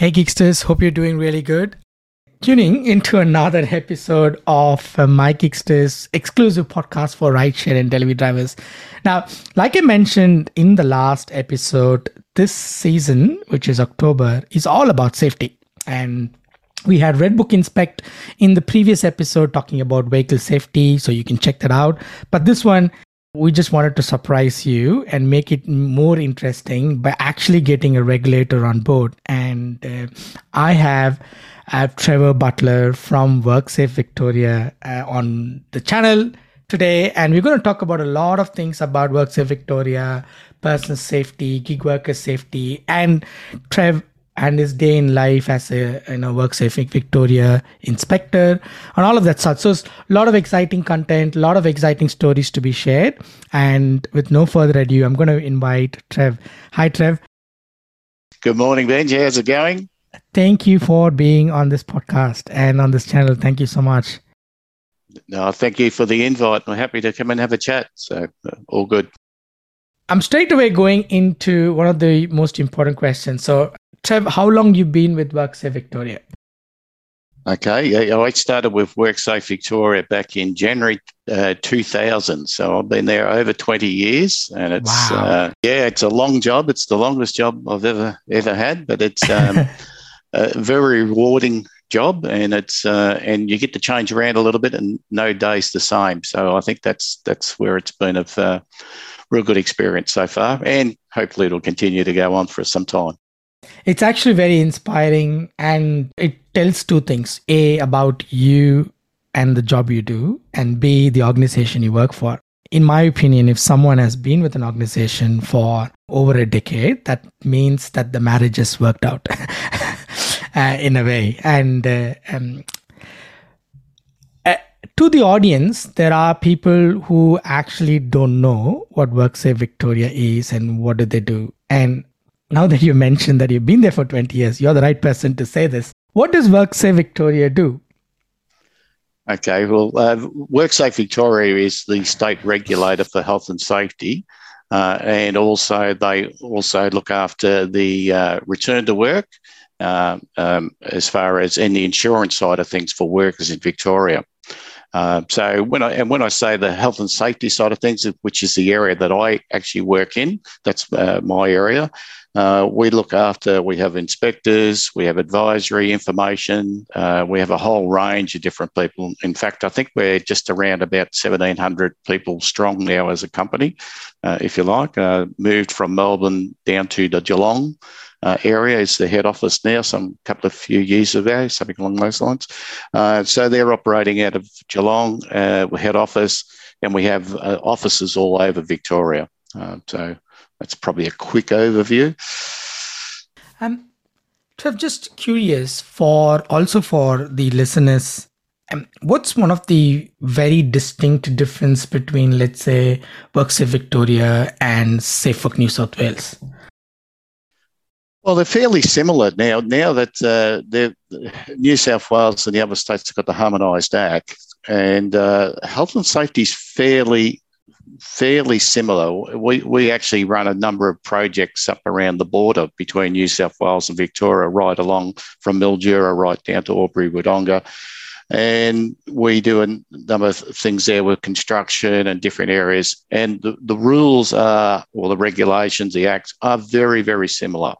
Hey, Gigsters, hope you're doing really good. Tuning into another episode of uh, My Gigsters exclusive podcast for rideshare and delivery drivers. Now, like I mentioned in the last episode, this season, which is October, is all about safety. And we had Redbook Inspect in the previous episode talking about vehicle safety, so you can check that out. But this one we just wanted to surprise you and make it more interesting by actually getting a regulator on board. And uh, I have Trevor Butler from WorkSafe Victoria uh, on the channel today. And we're going to talk about a lot of things about WorkSafe Victoria, personal safety, gig worker safety. And Trev and his day in life as a you know works WorkSafe Victoria inspector and all of that stuff. So a lot of exciting content, a lot of exciting stories to be shared. And with no further ado, I'm going to invite Trev. Hi, Trev. Good morning, Benji. How's it going? Thank you for being on this podcast and on this channel. Thank you so much. No, thank you for the invite. I'm happy to come and have a chat. So uh, all good. I'm straight away going into one of the most important questions. So Trev, how long you been with WorkSafe Victoria? Okay, yeah, I started with WorkSafe Victoria back in January uh, 2000. So I've been there over 20 years, and it's wow. uh, yeah, it's a long job. It's the longest job I've ever ever had, but it's um, a very rewarding job, and it's uh, and you get to change around a little bit, and no day's the same. So I think that's that's where it's been of uh, real good experience so far, and hopefully it'll continue to go on for some time. It's actually very inspiring and it tells two things A, about you and the job you do, and B, the organization you work for. In my opinion, if someone has been with an organization for over a decade, that means that the marriage has worked out uh, in a way. And uh, um, uh, to the audience, there are people who actually don't know what WorkSafe Victoria is and what do they do. And now that you mentioned that you've been there for 20 years, you're the right person to say this. What does WorkSafe Victoria do? Okay, well, uh, WorkSafe Victoria is the state regulator for health and safety. Uh, and also, they also look after the uh, return to work uh, um, as far as in the insurance side of things for workers in Victoria. Uh, so when I and when I say the health and safety side of things, which is the area that I actually work in, that's uh, my area. Uh, we look after, we have inspectors, we have advisory information, uh, we have a whole range of different people. In fact, I think we're just around about 1,700 people strong now as a company, uh, if you like. Uh, moved from Melbourne down to the Geelong. Uh, area is the head office now, some couple of few years ago, something along those lines. Uh, so they're operating out of Geelong, head office, and we have offices all over Victoria. so that's probably a quick overview. Um, Trev, just curious for also for the listeners, um, what's one of the very distinct difference between, let's say, WorkSafe Victoria and SafeWork New South Wales? Well, they're fairly similar now. Now that uh, New South Wales and the other states have got the Harmonised Act, and uh, health and safety is fairly fairly similar. We, we actually run a number of projects up around the border between New South Wales and Victoria, right along from Mildura right down to Albury Wodonga. And we do a number of things there with construction and different areas. And the, the rules are, or the regulations, the acts are very, very similar.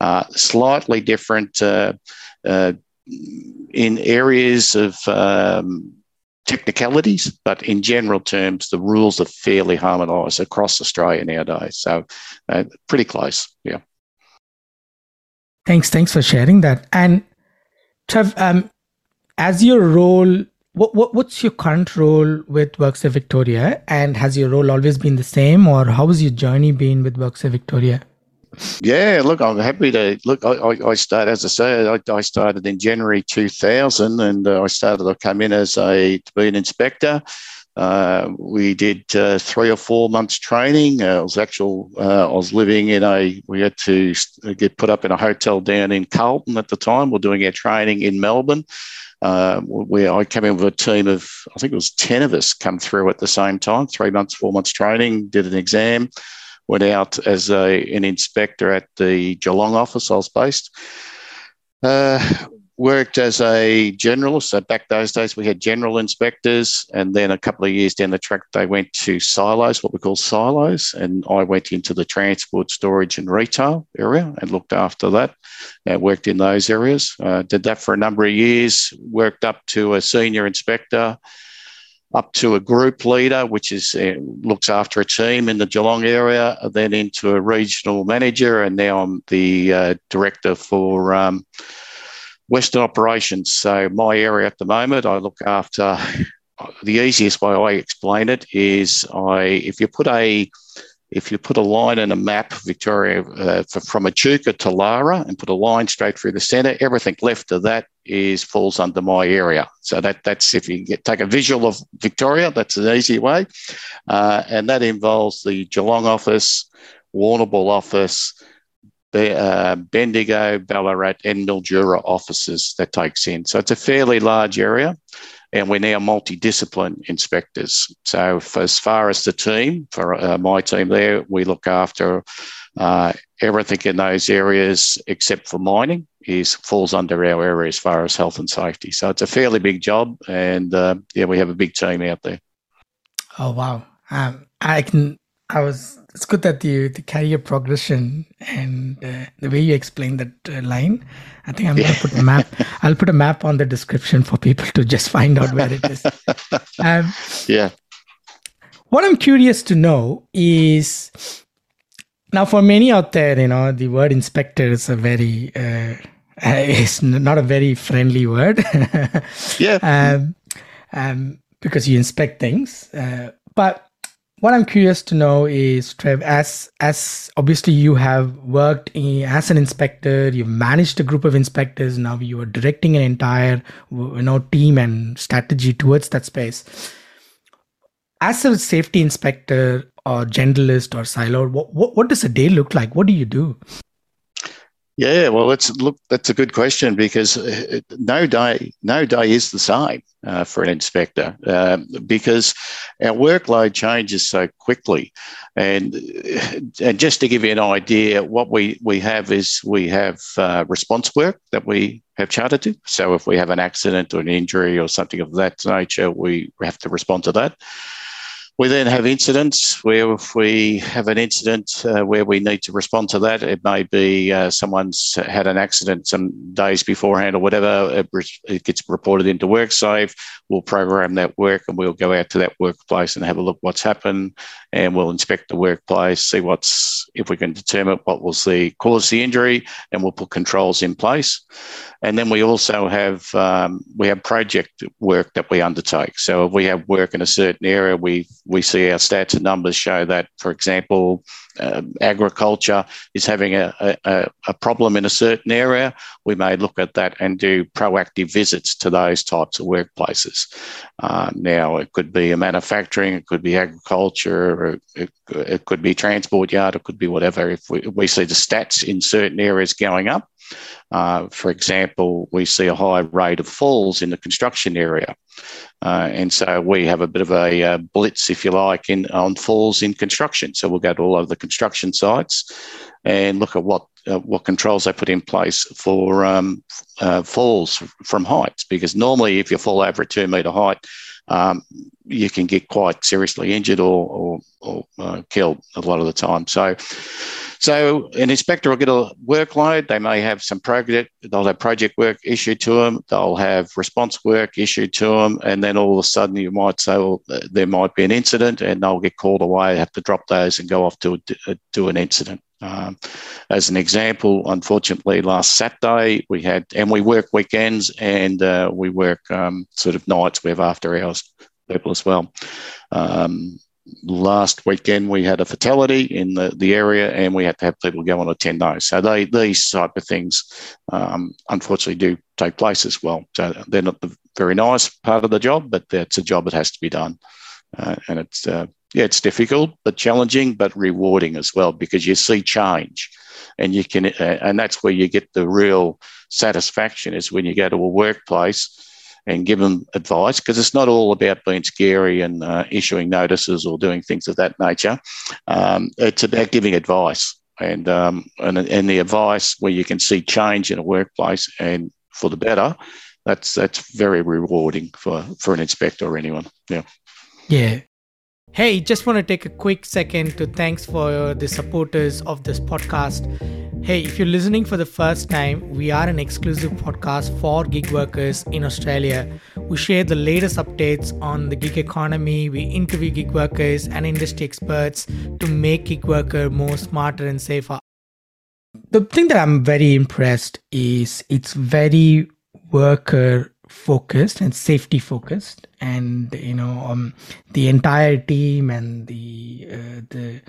Uh, slightly different uh, uh, in areas of um, technicalities, but in general terms, the rules are fairly harmonised across Australia nowadays. So, uh, pretty close. Yeah. Thanks. Thanks for sharing that. And Trev, um, as your role, what, what what's your current role with WorkSafe Victoria, and has your role always been the same, or how has your journey been with WorkSafe Victoria? Yeah, look, I'm happy to look. I, I started, as I said, I, I, started in January 2000, and uh, I started. I came in as a to be an inspector. Uh, we did uh, three or four months training. Uh, was actual. Uh, I was living in a. We had to get put up in a hotel down in Carlton at the time. We're doing our training in Melbourne. Uh, where I came in with a team of, I think it was 10 of us come through at the same time, three months, four months training, did an exam, went out as a, an inspector at the Geelong office I was based. Uh, worked as a generalist. So back those days, we had general inspectors, and then a couple of years down the track, they went to silos, what we call silos, and I went into the transport, storage, and retail area and looked after that. And worked in those areas. Uh, did that for a number of years. Worked up to a senior inspector. Up to a group leader, which is uh, looks after a team in the Geelong area, then into a regional manager, and now I'm the uh, director for um, Western operations. So my area at the moment, I look after. The easiest way I explain it is, I if you put a if you put a line in a map, Victoria, uh, from Echuca to Lara, and put a line straight through the centre, everything left of that is falls under my area. So that that's if you get, take a visual of Victoria, that's an easy way, uh, and that involves the Geelong office, Warrnambool office, the uh, Bendigo, Ballarat, and Mildura offices that takes in. So it's a fairly large area, and we're now multidiscipline inspectors. So as far as the team, for uh, my team there, we look after uh, everything in those areas except for mining is falls under our area as far as health and safety. So it's a fairly big job, and uh, yeah, we have a big team out there. Oh wow! Um, I can I was. It's good that you the career progression and uh, the way you explain that uh, line. I think I'm going to put a map. I'll put a map on the description for people to just find out where it is. Um, yeah. What I'm curious to know is now for many out there, you know, the word inspector is a very uh, it's not a very friendly word. yeah. Um, um, because you inspect things, uh, but what I'm curious to know is, Trev, as as obviously you have worked in, as an inspector, you've managed a group of inspectors. Now you are directing an entire you know team and strategy towards that space. As a safety inspector or generalist or silo, what, what, what does a day look like? What do you do? Yeah, well, let's look. That's a good question because uh, no day, no day is the same uh, for an inspector uh, because our workload changes so quickly. And uh, and just to give you an idea, what we we have is we have uh, response work that we have chartered to. So if we have an accident or an injury or something of that nature, we have to respond to that. We then have incidents where if we have an incident uh, where we need to respond to that, it may be uh, someone's had an accident some days beforehand or whatever, it, it, gets reported into WorkSafe. We'll program that work and we'll go out to that workplace and have a look what's happened and we'll inspect the workplace, see what's, if we can determine what was the cause of the injury and we'll put controls in place. And then we also have um, we have project work that we undertake. So if we have work in a certain area, we we see our stats and numbers show that, for example, uh, agriculture is having a, a, a, problem in a certain area, we may look at that and do proactive visits to those types of workplaces. Uh, now, it could be a manufacturing, it could be agriculture, it, it, could be transport yard, it could be whatever. If we, we see the stats in certain areas going up, uh, for example, we see a high rate of falls in the construction area. Uh, and so we have a bit of a uh, blitz, if you like, in on falls in construction. So we'll go to all of the construction sites and look at what uh, what controls they put in place for um, uh, falls from heights. Because normally, if you fall over a two metre height, um, you can get quite seriously injured or, or, or uh, killed a lot of the time. So so an inspector will get a workload. They may have some project, they'll have project work issued to them. They'll have response work issued to them. And then all of a sudden you might say, well, there might be an incident and they'll get called away, have to drop those and go off to, do an incident. Um, as an example, unfortunately, last Saturday we had, and we work weekends and uh, we work um, sort of nights. We have after hours people as well. Um, last weekend we had a fatality in the, the area and we had to have people go on a 10 days. So they, these type of things um, unfortunately do take place as well. So they're not the very nice part of the job, but it's a job that has to be done. Uh, and it's, uh, yeah, it's difficult, but challenging, but rewarding as well because you see change and you can, uh, and that's where you get the real satisfaction is when you go to a workplace and give them advice because it's not all about being scary and uh, issuing notices or doing things of that nature. Um, it's about giving advice and um, and and the advice where you can see change in a workplace and for the better, that's that's very rewarding for for an inspector or anyone. Yeah. Yeah. Hey, just want to take a quick second to thanks for the supporters of this podcast. Hey, if you're listening for the first time, we are an exclusive podcast for gig workers in Australia. We share the latest updates on the gig economy. We interview gig workers and industry experts to make gig worker more smarter and safer. The thing that I'm very impressed is it's very worker focused and safety focused and you know um, the entire team and the uh, the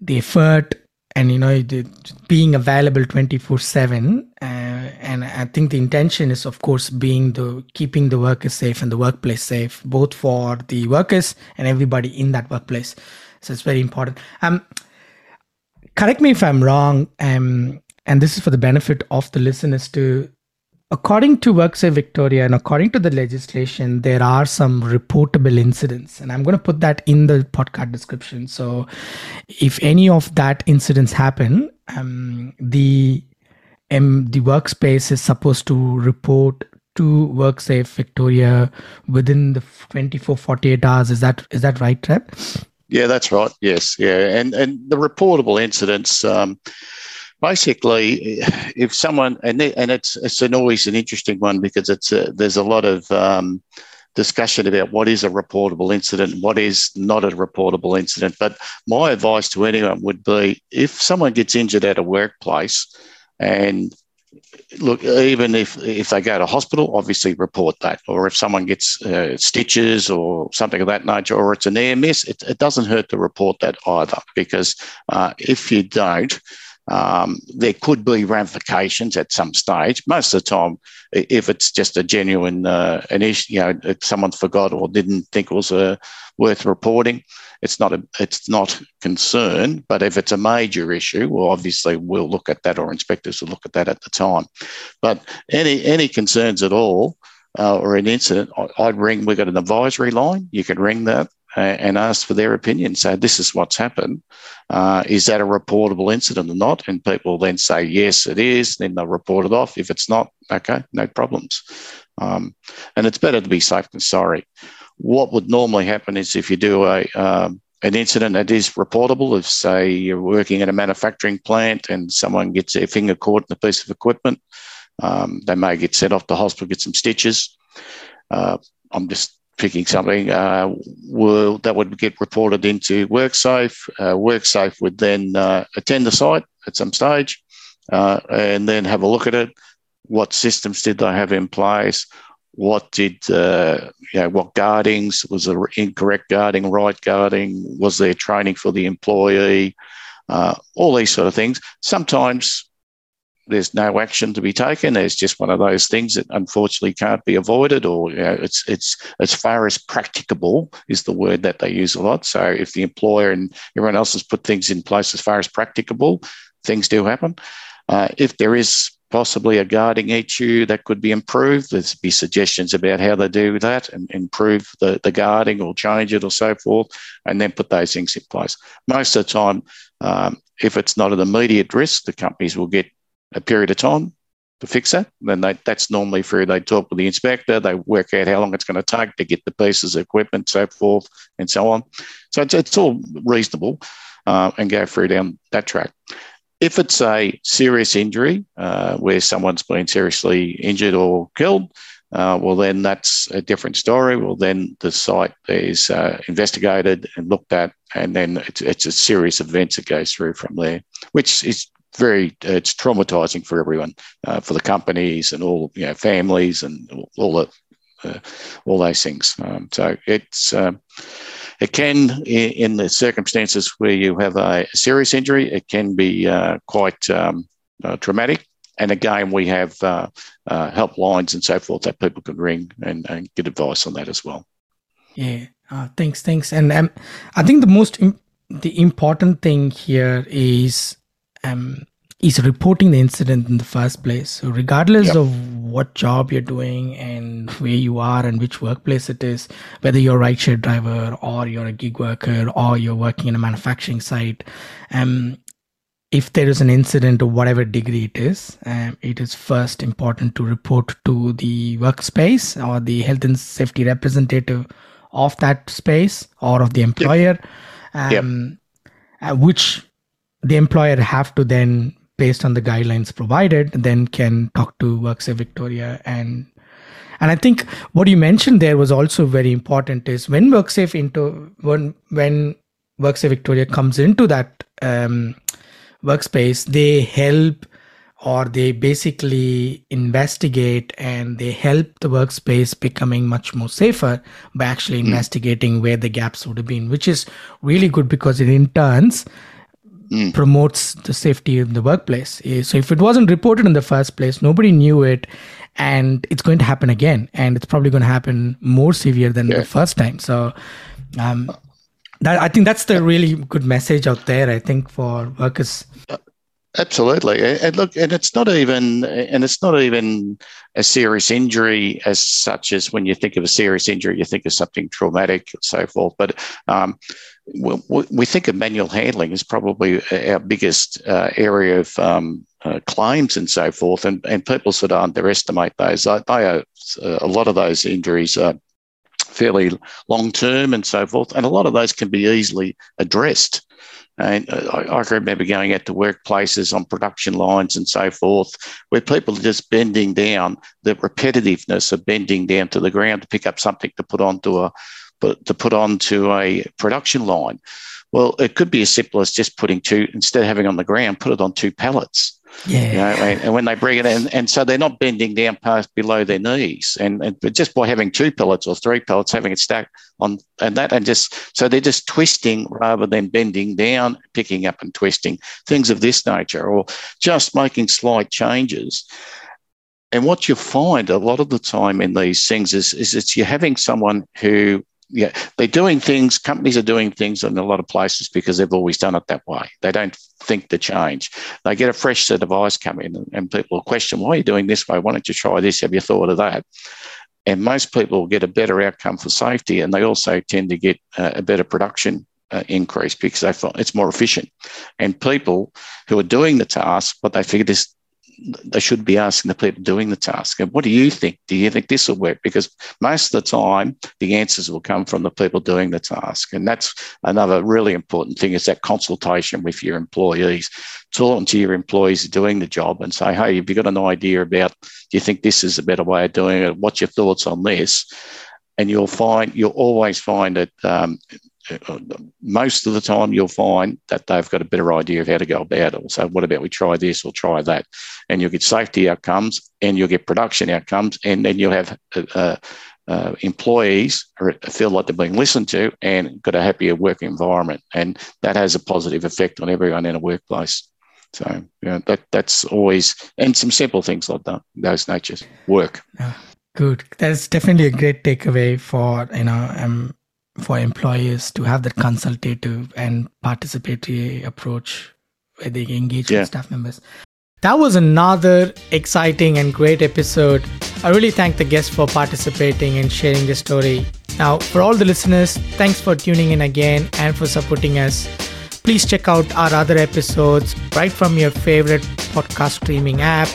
the effort and you know being available 24 7 uh, and i think the intention is of course being the keeping the workers safe and the workplace safe both for the workers and everybody in that workplace. So it's very important. Um correct me if i'm wrong um and this is for the benefit of the listeners to according to WorkSafe Victoria and according to the legislation, there are some reportable incidents, and I'm going to put that in the podcast description. So, if any of that incidents happen, um, the um, the workspace is supposed to report to WorkSafe Victoria within the 24 48 hours. Is that is that right, Trev? Yeah, that's right. Yes, yeah, and and the reportable incidents. Um, basically, if someone and and it's it's an always an interesting one because it's a, there's a lot of um, discussion about what is a reportable incident, what is not a reportable incident. But my advice to anyone would be if someone gets injured at a workplace and look, even if if they go to hospital, obviously report that. Or if someone gets uh, stitches or something of that nature, or it's an near miss, it, it doesn't hurt to report that either. Because uh, if you don't, um, there could be ramifications at some stage. Most of the time, if it's just a genuine uh, an issue, you know, if someone forgot or didn't think it was uh, worth reporting, it's not a it's not concern. But if it's a major issue, well, obviously we'll look at that, or inspectors will look at that at the time. But any any concerns at all. Uh, or an incident, I'd ring. We've got an advisory line. You can ring that and ask for their opinion. Say, this is what's happened. Uh, is that a reportable incident or not? And people then say, yes, it is. Then they'll report it off. If it's not, okay, no problems. Um, and it's better to be safe than sorry. What would normally happen is if you do a um, an incident that is reportable, if say you're working in a manufacturing plant and someone gets their finger caught in a piece of equipment, um, they may get sent off to hospital, get some stitches. Uh, I'm just picking something, uh, will, that would get reported into WorkSafe. Uh, WorkSafe would then uh, attend the site at some stage uh, and then have a look at it. What systems did they have in place? What did, uh, you know, what guardings? Was there incorrect guarding, right guarding? Was there training for the employee? Uh, all these sort of things. Sometimes there's no action to be taken. There's just one of those things that unfortunately can't be avoided, or you know, it's it's as far as practicable is the word that they use a lot. So if the employer and everyone else has put things in place as far as practicable, things do happen. Uh, if there is possibly a guarding issue that could be improved, there's be suggestions about how they do that and improve the, the guarding or change it or so forth, and then put those things in place. Most of the time, um, if it's not an immediate risk, the companies will get a period of time to fix that. Then they, that's normally through they talk with the inspector, they work out how long it's going to take to get the pieces of equipment, so forth, and so on. So it's, it's all reasonable uh, and go through down that track. If it's a serious injury uh, where someone's been seriously injured or killed, uh, well, then that's a different story. Well, then the site is uh, investigated and looked at, and then it's, it's, a series of events that goes through from there, which is very it's traumatizing for everyone, uh, for the companies and all you know families and all the uh, all those things. Um, so it's um, it can in the circumstances where you have a serious injury, it can be uh, quite um, uh, traumatic. And again, we have uh, helplines and so forth that people can ring and, and get advice on that as well. Yeah, thanks, thanks. And um, I think the most the important thing here is um, is reporting the incident in the first place. So, regardless yep. of what job you're doing and where you are and which workplace it is, whether you're a rideshare driver or you're a gig worker or you're working in a manufacturing site, um, if there is an incident of whatever degree it is, um, it is first important to report to the workspace or the health and safety representative of that space or of the employer, yep. Um, yep. Uh, which the employer have to then, based on the guidelines provided, then can talk to WorkSafe Victoria and and I think what you mentioned there was also very important is when WorkSafe into when when WorkSafe Victoria comes into that um, workspace, they help or they basically investigate and they help the workspace becoming much more safer by actually mm. investigating where the gaps would have been, which is really good because it in turns mm. promotes the safety in the workplace. Eh, so if it wasn't reported in the first place, nobody knew it, and it's going to happen again, and it's probably going to happen more severe than yeah. the first time. So. Um, that, I think that's the really good message out there. I think for workers. Absolutely, and look, and it's not even, and it's not even a serious injury as such as when you think of a serious injury, you think of something traumatic and so forth. But um, we, we, think of manual handling as probably our biggest uh, area of um, uh, claims and so forth, and, and people sort of underestimate those. They are, a lot of those injuries are fairly long term and so forth. And a lot of those can be easily addressed. And uh, I, I remember going out to workplaces on production lines and so forth, where people are just bending down, the repetitiveness of bending down to the ground to pick up something to put onto a to put onto a production line. Well, it could be as simple as just putting two instead of having on the ground, put it on two pallets. Yeah. You know, and when they bring it in, and so they're not bending down past below their knees. And, and just by having two pellets or three pellets, having it stacked on and that, and just so they're just twisting rather than bending down, picking up and twisting, things of this nature, or just making slight changes. And what you find a lot of the time in these things is, is it's you're having someone who yeah, they're doing things, companies are doing things in a lot of places because they've always done it that way. They don't think to change. They get a fresh set of eyes come in and, people will question, why are you doing this way? Why don't you try this? Have you thought of that? And most people will get a better outcome for safety and they also tend to get a better production uh, increase because they find it's more efficient. And people who are doing the task, but they figure this they should be asking the people doing the task, what do you think? Do you think this will work? Because most of the time, the answers will come from the people doing the task. And that's another really important thing is that consultation with your employees. Talking to your employees doing the job and say, hey, have you got an idea about, do you think this is a better way of doing it? What's your thoughts on this? And you'll find, you'll always find that um, most of the time you'll find that they've got a better idea of how to go about it. So, what about we try this or try that? And you'll get safety outcomes and you'll get production outcomes, and then you'll have uh, uh, uh employees feel like they're being listened to and got a happier work environment. And that has a positive effect on everyone in a workplace. So, that, that's always, and some simple things like that, those natures work. Good. That's definitely a great takeaway for, you know, um, for employers to have that consultative and participatory approach where they engage yeah. with staff members. That was another exciting and great episode. I really thank the guests for participating and sharing their story. Now, for all the listeners, thanks for tuning in again and for supporting us. Please check out our other episodes right from your favorite podcast streaming app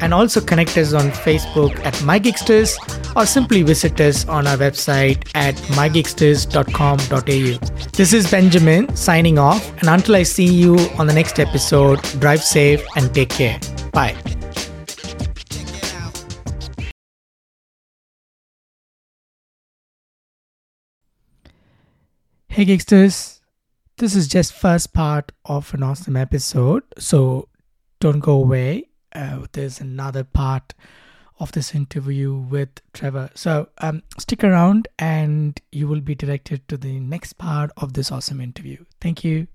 and also connect us on Facebook at MyGigsters or simply visit us on our website at mygigsters.com.au. This is Benjamin signing off, and until I see you on the next episode, drive safe and take care. Bye. Hey Gigsters, this is just first part of an awesome episode, so don't go away uh, there's another part of this interview with Trevor. So um, stick around and you will be directed to the next part of this awesome interview. Thank you.